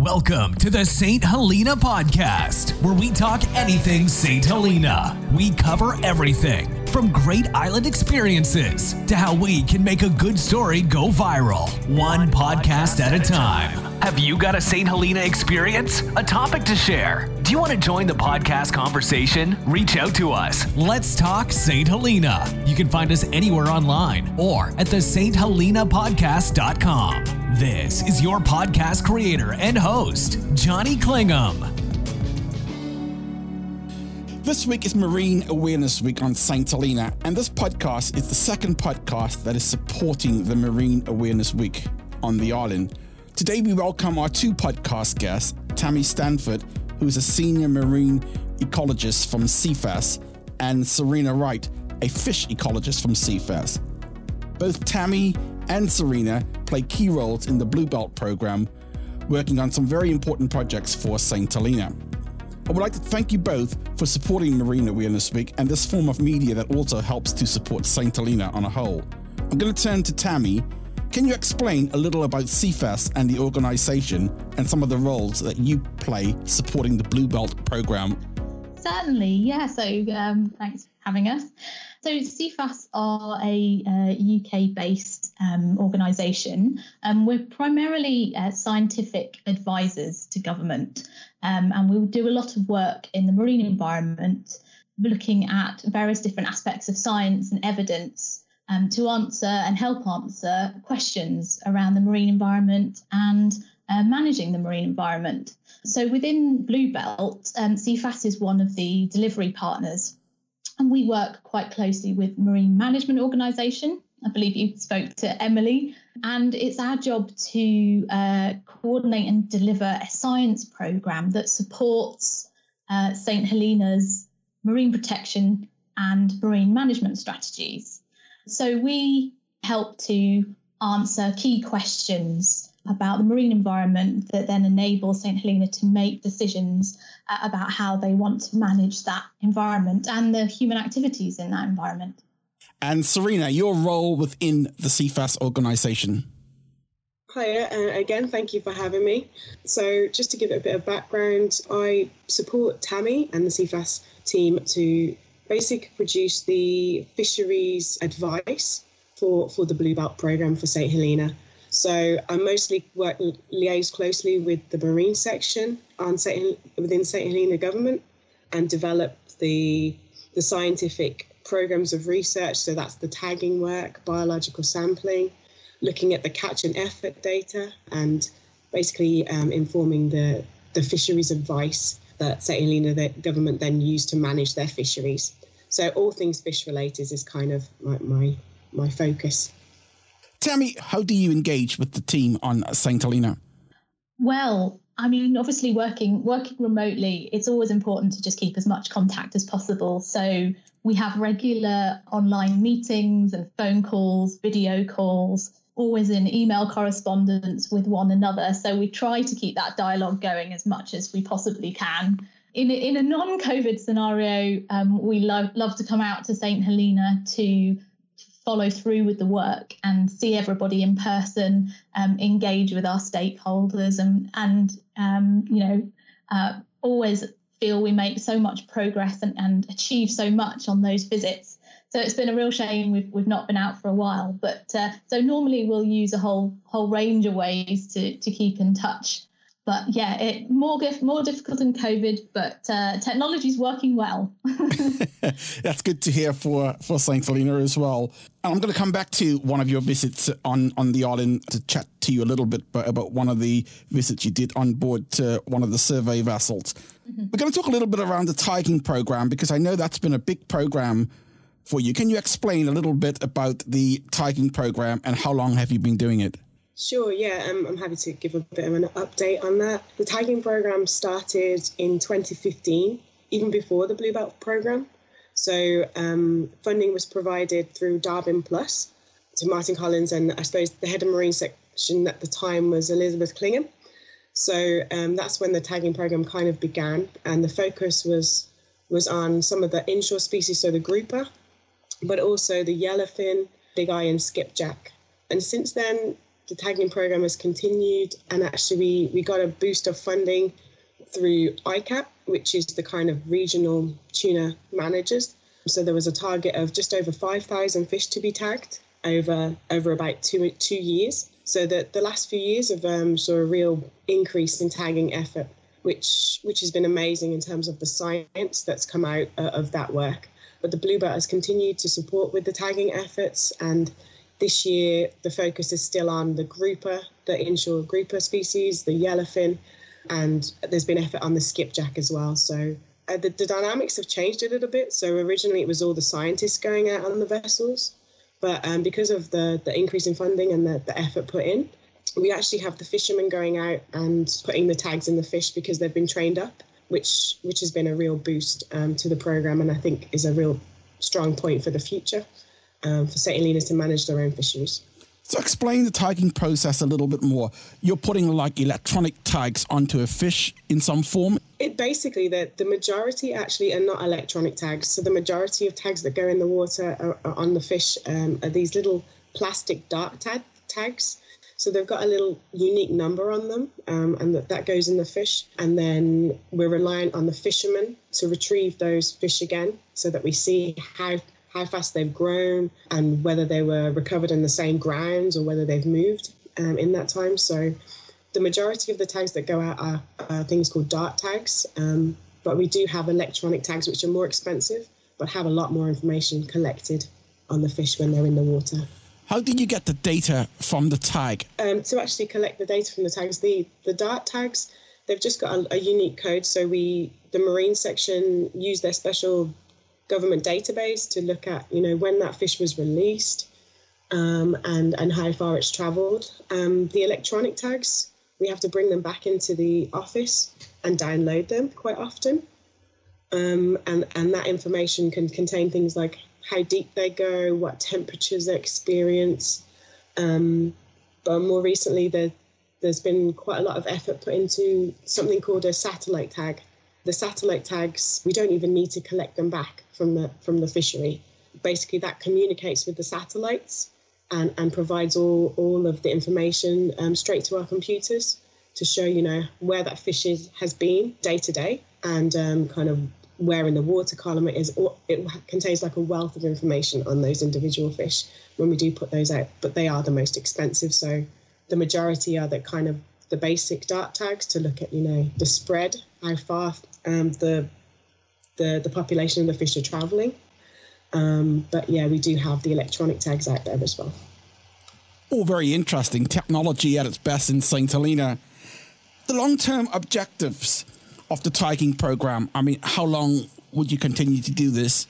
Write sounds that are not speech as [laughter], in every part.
Welcome to the St. Helena podcast, where we talk anything St. Helena. We cover everything from great island experiences to how we can make a good story go viral, one podcast at a time. Have you got a St. Helena experience? A topic to share? Do you want to join the podcast conversation? Reach out to us. Let's talk St. Helena. You can find us anywhere online or at the St. Helena podcast.com. This is your podcast creator and host, Johnny Clingham. This week is Marine Awareness Week on St. Helena, and this podcast is the second podcast that is supporting the Marine Awareness Week on the island. Today, we welcome our two podcast guests, Tammy Stamford, who is a senior marine ecologist from CEFAS, and Serena Wright, a fish ecologist from CEFAS. Both Tammy and Serena play key roles in the Blue Belt program, working on some very important projects for St. Helena. I would like to thank you both for supporting Marine Awareness Week and this form of media that also helps to support St. Helena on a whole. I'm going to turn to Tammy. Can you explain a little about CEFAS and the organization and some of the roles that you play supporting the Blue Belt program? Certainly, yeah. So um, thanks for having us. So CEFAS are a uh, UK-based um, organisation. Um, we're primarily uh, scientific advisors to government, um, and we do a lot of work in the marine environment, looking at various different aspects of science and evidence um, to answer and help answer questions around the marine environment and uh, managing the marine environment. So within Blue Belt, um, CEFAS is one of the delivery partners and we work quite closely with Marine Management Organisation. I believe you spoke to Emily, and it's our job to uh, coordinate and deliver a science program that supports uh, St Helena's marine protection and marine management strategies. So we help to answer key questions about the marine environment that then enable St Helena to make decisions uh, about how they want to manage that environment and the human activities in that environment. And Serena, your role within the CEFAS organization. Hiya, and again, thank you for having me. So, just to give it a bit of background, I support Tammy and the CEFAS team to basically produce the fisheries advice for, for the Blue Belt program for St Helena. So I mostly work liaise closely with the marine section on St. within St Helena government and develop the the scientific programs of research. So that's the tagging work, biological sampling, looking at the catch and effort data, and basically um, informing the the fisheries advice that St Helena the government then use to manage their fisheries. So all things fish related is kind of my my, my focus. Tammy, how do you engage with the team on St. Helena? Well, I mean, obviously working working remotely, it's always important to just keep as much contact as possible. So we have regular online meetings and phone calls, video calls, always in email correspondence with one another. So we try to keep that dialogue going as much as we possibly can. In a, in a non-COVID scenario, um, we love love to come out to St Helena to follow through with the work and see everybody in person, um, engage with our stakeholders, and and um, you know uh, always feel we make so much progress and, and achieve so much on those visits. So it's been a real shame we've we've not been out for a while. But uh, so normally we'll use a whole whole range of ways to to keep in touch but yeah, it more more difficult than COVID, but uh, technology is working well. [laughs] [laughs] That's good to hear for for Saint Helena as well. And I'm going to come back to one of your visits on on the island to chat to you a little bit about one of the visits you did on board to one of the survey vessels. Mm-hmm. We're going to talk a little bit around the tagging program because I know that's been a big program for you. Can you explain a little bit about the tagging program and how long have you been doing it? Sure, yeah, um, I'm happy to give a bit of an update on that. The tagging program started in 2015, even before the Blue Belt program. So um, funding was provided through Darwin Plus to Martin Collins, and I suppose the head of marine section at the time was Elizabeth Clingham. So um, that's when the tagging program kind of began, and the focus was was on some of the inshore species, so the grouper, but also the yellowfin, big eye, and skipjack. And since then, the tagging program has continued, and actually we, we got a boost of funding through ICCAT, which is the kind of regional tuna managers. So there was a target of just over 5,000 fish to be tagged over over about two two years. So that the last few years have um, saw a real increase in tagging effort, which which has been amazing in terms of the science that's come out uh, of that work. But the Blue Belt has continued to support with the tagging efforts, and this year the focus is still on the grouper, the inshore grouper species, the yellowfin, and there's been effort on the skipjack as well. So uh, the, the dynamics have changed a little bit. So originally it was all the scientists going out on the vessels, but um, because of the, the increase in funding and the, the effort put in, we actually have the fishermen going out and putting the tags in the fish because they've been trained up, which which has been a real boost um, to the program, and I think is a real strong point for the future um, for St. Helena's to manage their own fisheries. So explain the tagging process a little bit more. You're putting like electronic tags onto a fish in some form. It basically that the majority actually are not electronic tags. So the majority of tags that go in the water are, are on the fish um, are these little plastic dart tag, tags. So they've got a little unique number on them, um, and that, that goes in the fish. And then we're reliant on the fishermen to retrieve those fish again, so that we see how how fast they've grown, and whether they were recovered in the same grounds or whether they've moved um, in that time. So the majority of the tags that go out are, are things called dart tags, um, but we do have electronic tags which are more expensive but have a lot more information collected on the fish when they're in the water. How did you get the data from the tag? Um, to actually collect the data from the tags, the, the dart tags, they've just got a, a unique code. So we, the marine section, use their special government database to look at, you know, when that fish was released um, and, and how far it's traveled. Um, the electronic tags, we have to bring them back into the office and download them quite often. Um, and, and that information can contain things like how deep they go, what temperatures they experience. Um, but more recently, there, there's been quite a lot of effort put into something called a satellite tag, the satellite tags, we don't even need to collect them back from the from the fishery. Basically, that communicates with the satellites and, and provides all, all of the information um, straight to our computers to show, you know, where that fish is, has been day to day and um, kind of where in the water column it is. It contains like a wealth of information on those individual fish when we do put those out, but they are the most expensive. So the majority are the kind of the basic dart tags to look at, you know, the spread, how far um, the, the the population of the fish are traveling. Um, but yeah, we do have the electronic tags out there as well. All very interesting technology at its best in St. Helena. The long term objectives of the tagging program, I mean, how long would you continue to do this?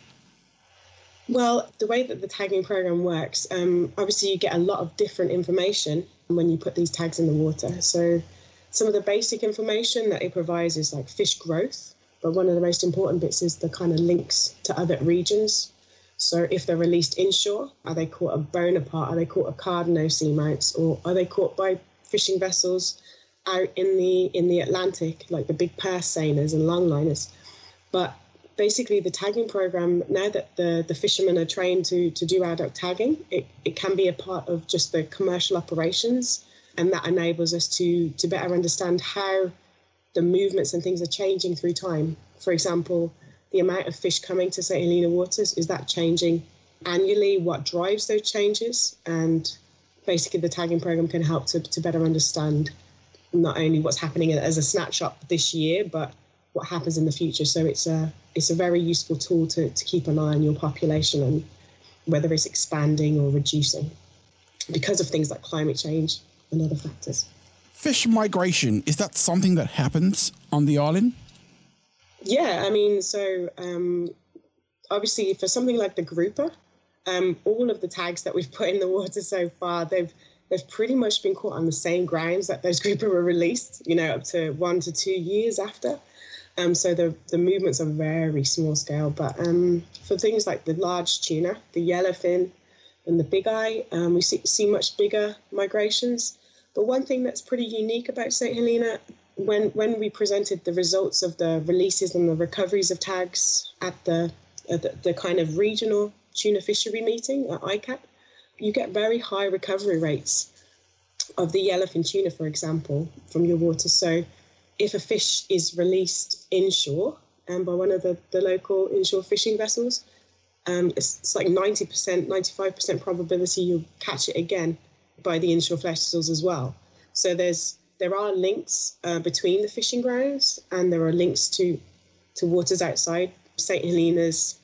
Well, the way that the tagging program works, um, obviously, you get a lot of different information when you put these tags in the water. So, some of the basic information that it provides is like fish growth, but one of the most important bits is the kind of links to other regions. So if they're released inshore, are they caught at Bonaparte? Are they caught at Cardno seamounts? Or are they caught by fishing vessels out in the in the Atlantic, like the big purse seiners and longliners? But basically the tagging program, now that the, the fishermen are trained to, to do adult tagging, it, it can be a part of just the commercial operations and that enables us to to better understand how the movements and things are changing through time. For example, the amount of fish coming to St. Helena waters is that changing annually? What drives those changes? And basically, the tagging program can help to, to better understand not only what's happening as a snapshot this year, but what happens in the future. So it's a it's a very useful tool to, to keep an eye on your population and whether it's expanding or reducing because of things like climate change and other factors. Fish migration, is that something that happens on the island? Yeah, I mean, so um, obviously for something like the grouper, um, all of the tags that we've put in the water so far, they've they've pretty much been caught on the same grounds that those [laughs] grouper were released, you know, up to one to two years after. Um, so the, the movements are very small scale. But um, for things like the large tuna, the yellowfin, and the big eye, um, we see, see much bigger migrations. But one thing that's pretty unique about St. Helena, when, when we presented the results of the releases and the recoveries of tags at the, at the, the kind of regional tuna fishery meeting at ICCAT, you get very high recovery rates. of the yellowfin tuna, for example, from your water. So if a fish is released inshore um, by one of the, the local inshore fishing vessels, um, it's, it's like 90%, 95% probability you'll catch it again by the inshore vessels as well. So there's there are links uh, between the fishing grounds and there are links to to waters outside St Helena's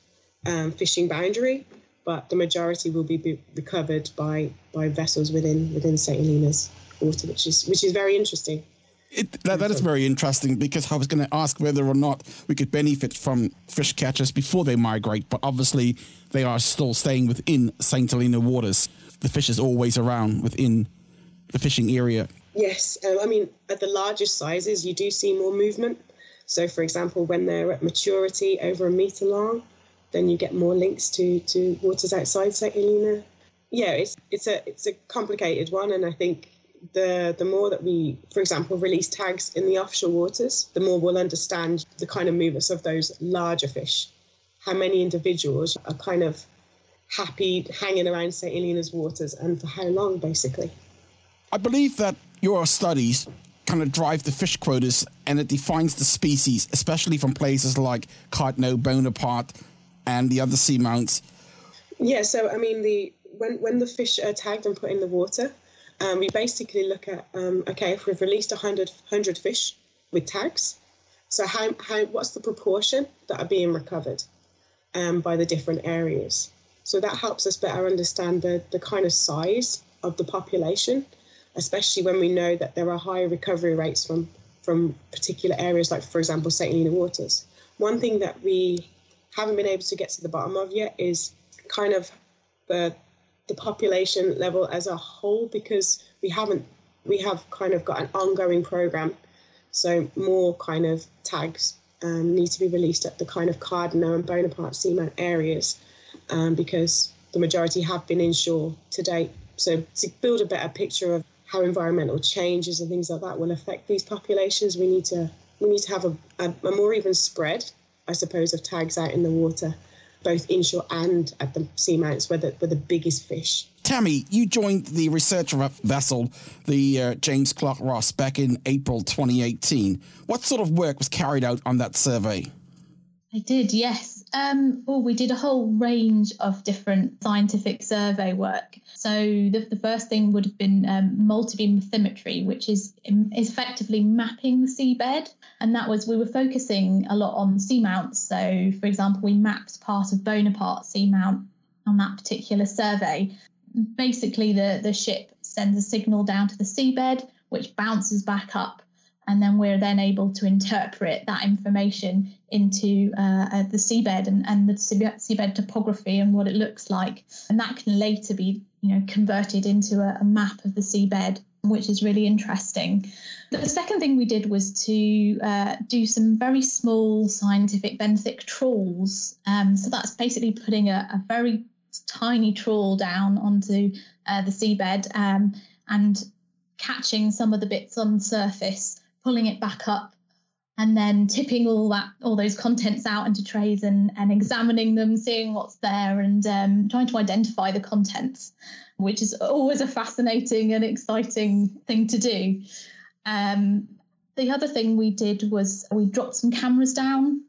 um, fishing boundary, but the majority will be, be recovered by by vessels within within St Helena's water, which is which is very interesting. It, that, that is very interesting because I was going to ask whether or not we could benefit from fish catchers before they migrate, but obviously they are still staying within St. Helena waters. The fish is always around within the fishing area. Yes, um, I mean, at the largest sizes, you do see more movement. So, for example, when they're at maturity over a meter long, then you get more links to, to waters outside St. Helena. Yeah, it's, it's, a, it's a complicated one, and I think the the more that we, for example, release tags in the offshore waters, the more we'll understand the kind of movements of those larger fish. How many individuals are kind of happy hanging around St. Helena's waters and for how long, basically. I believe that your studies kind of drive the fish quotas and it defines the species, especially from places like Cardno, Bonaparte, and the other seamounts. Yeah, so I mean, the when when the fish are tagged and put in the water, um, we basically look at um, okay, if we've released 100, 100 fish with tags, so how, how what's the proportion that are being recovered um, by the different areas? So that helps us better understand the, the kind of size of the population, especially when we know that there are higher recovery rates from from particular areas, like for example, St. Helena Waters. One thing that we haven't been able to get to the bottom of yet is kind of the the population level as a whole because we haven't we have kind of got an ongoing program so more kind of tags um, need to be released at the kind of Cardno and Bonaparte seamount areas um, because the majority have been inshore to date. So to build a better picture of how environmental changes and things like that will affect these populations, we need to we need to have a, a, a more even spread, I suppose, of tags out in the water both inshore and at the seamounts where the, where the biggest fish. Tammy, you joined the research vessel, the uh, James Clark Ross, back in April 2018. What sort of work was carried out on that survey? I did, yes. Um, well, we did a whole range of different scientific survey work. So the, the first thing would have been um, multibeam bathymetry, which is, is effectively mapping the seabed. And that was, we were focusing a lot on seamounts. So, for example, we mapped part of Bonaparte seamount on that particular survey. Basically, the, the ship sends a signal down to the seabed, which bounces back up and then we're then able to interpret that information into uh, the seabed and, and the seabed topography and what it looks like. And that can later be you know converted into a, a map of the seabed which is really interesting. The second thing we did was to uh, do some very small scientific benthic trawls. Um, so that's basically putting a, a very tiny trawl down onto uh, the seabed um, and catching some of the bits on the surface pulling it back up and then tipping all that all those contents out into trays and, and examining them seeing what's there and um, trying to identify the contents which is always a fascinating and exciting thing to do. Um, the other thing we did was we dropped some cameras down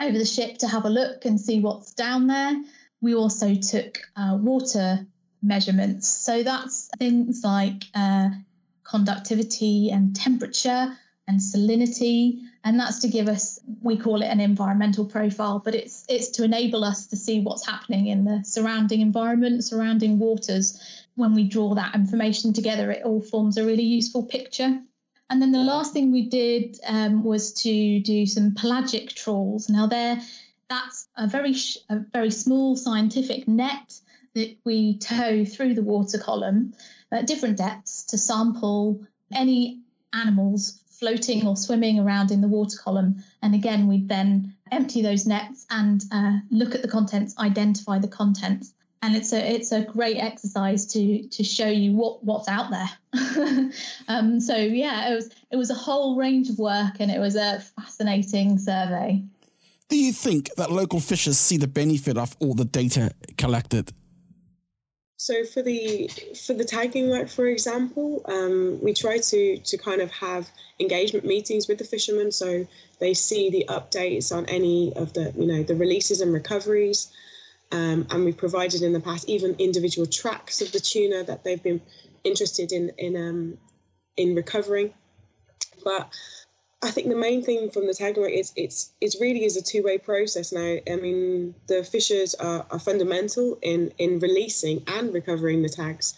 over the ship to have a look and see what's down there. We also took uh, water measurements. So that's things like uh, conductivity and temperature and salinity and that's to give us we call it an environmental profile but it's it's to enable us to see what's happening in the surrounding environment surrounding waters. When we draw that information together it all forms a really useful picture. And then the last thing we did um, was to do some pelagic trawls. Now there that's a very sh- a very small scientific net that we tow through the water column at different depths to sample any animals floating or swimming around in the water column. And again, we'd then empty those nets and uh, look at the contents, identify the contents. And it's a it's a great exercise to to show you what what's out there. [laughs] um, so yeah, it was it was a whole range of work, and it was a fascinating survey. Do you think that local fishers see the benefit of all the data collected? So for the for the tagging work, for example, um, we try to to kind of have engagement meetings with the fishermen, so they see the updates on any of the you know the releases and recoveries, um, and we've provided in the past even individual tracks of the tuna that they've been interested in in um, in recovering. But I think the main thing from the tag work is it's it's really is a two way process now. I mean, the fishers are, are fundamental in in releasing and recovering the tags.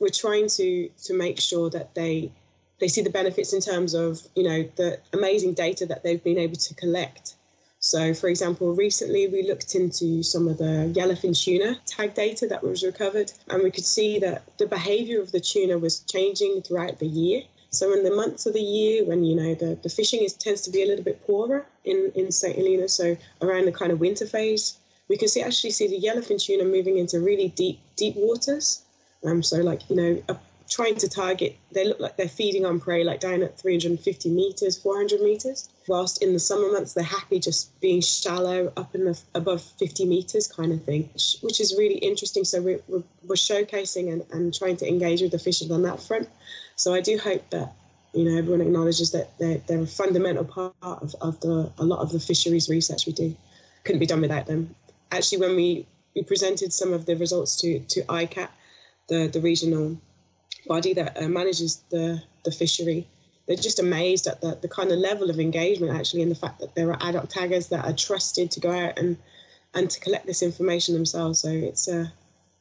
We're trying to to make sure that they they see the benefits in terms of you know the amazing data that they've been able to collect. So, for example, recently we looked into some of the yellowfin tuna tag data that was recovered, and we could see that the behavior of the tuna was changing throughout the year. So in the months of the year when you know the, the fishing is tends to be a little bit poorer in, in St. Helena, so around the kind of winter phase, we can see actually see the yellowfin tuna moving into really deep deep waters. Um, so like you know trying to target, they look like they're feeding on prey like down at 350 meters, 400 meters. Whilst in the summer months they're happy just being shallow up in the above 50 meters kind of thing, which, which is really interesting. So we're, we're, we're showcasing and, and trying to engage with the fishers on that front. So I do hope that you know everyone acknowledges that they're, they're a fundamental part of, of the a lot of the fisheries research we do. Couldn't be done without them. Actually, when we, we presented some of the results to to ICCAT, the the regional body that uh, manages the the fishery, they're just amazed at the, the kind of level of engagement actually and the fact that there are ad hoc taggers that are trusted to go out and and to collect this information themselves. So it's a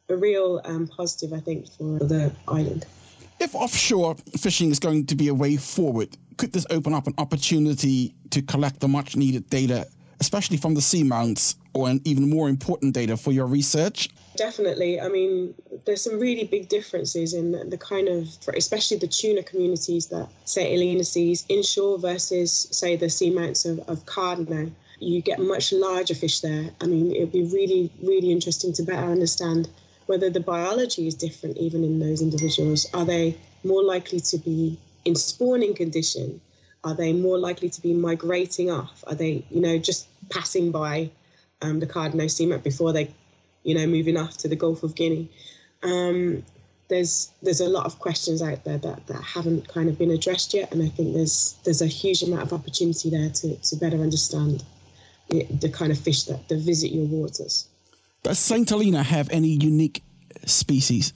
a real um, positive, I think, for the island. If offshore fishing is going to be a way forward, could this open up an opportunity to collect the much needed data, especially from the seamounts, or an even more important data for your research? Definitely. I mean, there's some really big differences in the kind of, especially the tuna communities that St. Helena sees inshore versus, say, the seamounts of, of Cardno. You get much larger fish there. I mean, it would be really, really interesting to better understand whether the biology is different even in those individuals. Are they more likely to be in spawning condition? Are they more likely to be migrating off? Are they, you know, just passing by um, the Cardno seamount before they, you know, moving off to the Gulf of Guinea? Um, there's there's a lot of questions out there that, that haven't kind of been addressed yet, and I think there's there's a huge amount of opportunity there to, to better understand the, the kind of fish that, that visit your waters. Does St. Helena have any unique species?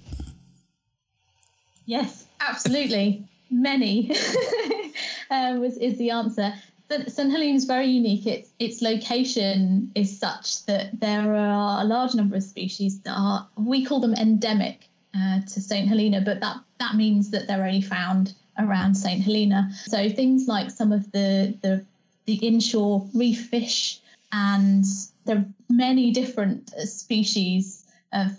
Yes, absolutely. Many [laughs] um, is, is the answer. St Helena is very unique. Its its location is such that there are a large number of species that are we call them endemic uh, to St Helena, but that that means that they're only found around St Helena. So things like some of the the the inshore reef fish and there are many different species of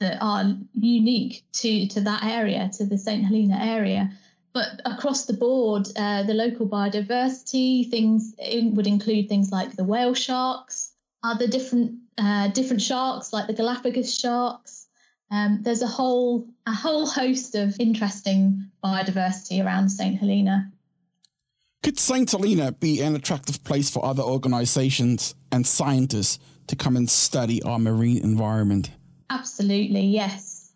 that are unique to to that area, to the St Helena area. But across the board, uh, the local biodiversity things would include things like the whale sharks, other different uh, different sharks like the Galapagos sharks. Um, there's a whole a whole host of interesting biodiversity around St Helena. Could St. Helena be an attractive place for other organizations and scientists to come and study our marine environment? Absolutely, yes.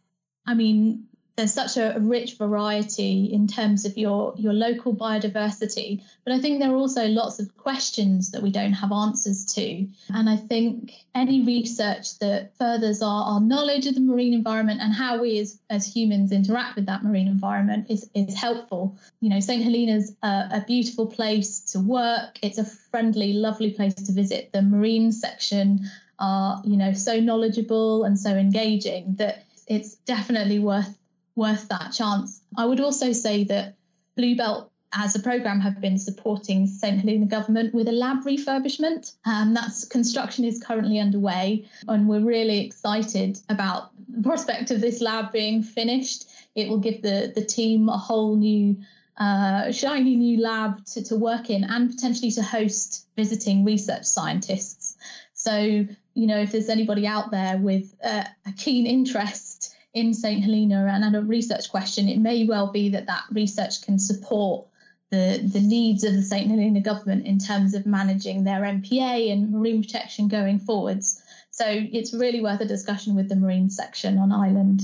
I mean, there's such a, rich variety in terms of your your local biodiversity but i think there are also lots of questions that we don't have answers to. And i think any research that furthers our, our knowledge of the marine environment and how we as, as humans interact with that marine environment is, is helpful. You know st helena's a, a beautiful place to work. It's a friendly lovely place to visit. The marine section are you know so knowledgeable and so engaging that it's definitely worth worth that chance. I would also say that Bluebelt as a program have been supporting St Helena government with a lab refurbishment. Um, that's construction is currently underway, and we're really excited about the prospect of this lab being finished. It will give the the team a whole new. Uh, shiny new lab to, to work in and potentially to host visiting research scientists. So, you know, if there's anybody out there with uh, a keen interest in St Helena and, and a research question, it may well be that that research can support the, the needs of the St Helena government in terms of managing their MPA and marine protection going forwards. So it's really worth a discussion with the marine section on island.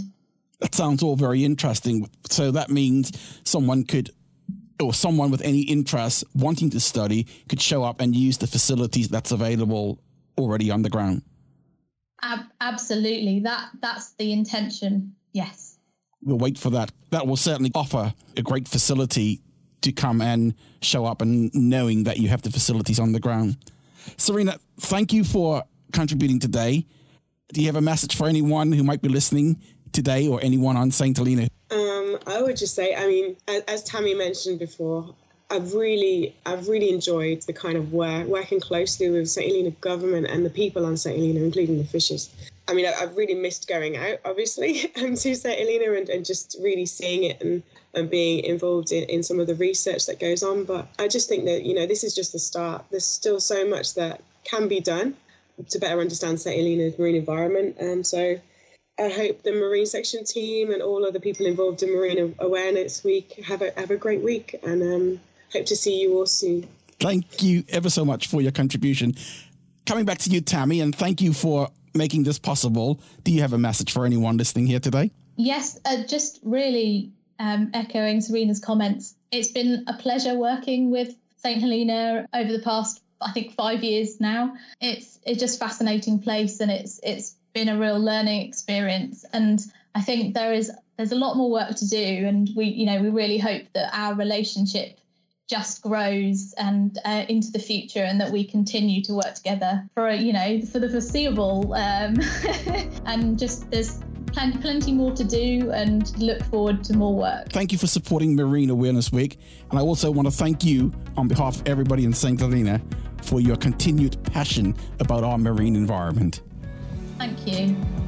That sounds all very interesting. So that means someone could, or someone with any interest wanting to study, could show up and use the facilities that's available already on the ground. Ab- absolutely, that that's the intention. Yes. We'll wait for that. That will certainly offer a great facility to come and show up and knowing that you have the facilities on the ground. Serena, thank you for contributing today. Do you have a message for anyone who might be listening today or anyone on St. Helena? Um, I would just say, I mean, as, as Tammy mentioned before, I've really, I've really enjoyed the kind of work, working closely with St. Helena government and the people on St. Helena, including the fishers. I mean, I, have really missed going out, obviously, [laughs] um, to St. Helena and, and just really seeing it and, and being involved in, in some of the research that goes on. But I just think that, you know, this is just the start. There's still so much that can be done to better understand St. Helena's marine environment. Um, so I hope the Marine Section team and all other people involved in Marine Awareness Week have a, have a great week and um, hope to see you all soon. Thank you ever so much for your contribution. Coming back to you, Tammy, and thank you for making this possible. Do you have a message for anyone listening here today? Yes, uh, just really um, echoing Serena's comments. It's been a pleasure working with St. Helena over the past, I think, five years now. It's it's just fascinating place, and it's it's been a real learning experience. And I think there is there's a lot more work to do, and we you know we really hope that our relationship just grows and uh, into the future and that we continue to work together for you know for the foreseeable um, [laughs] and just there's plenty, plenty more to do and look forward to more work. Thank you for supporting marine awareness week and i also want to thank you on behalf of everybody in st helena for your continued passion about our marine environment. Thank you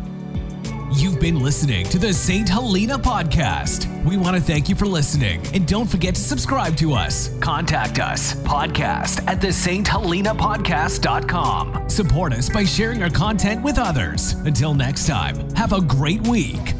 You've been listening to the St. Helena podcast. We want to thank you for listening and don't forget to subscribe to us. Contact us, podcast at the St. Helena podcast.com. Support us by sharing our content with others. Until next time, have a great week.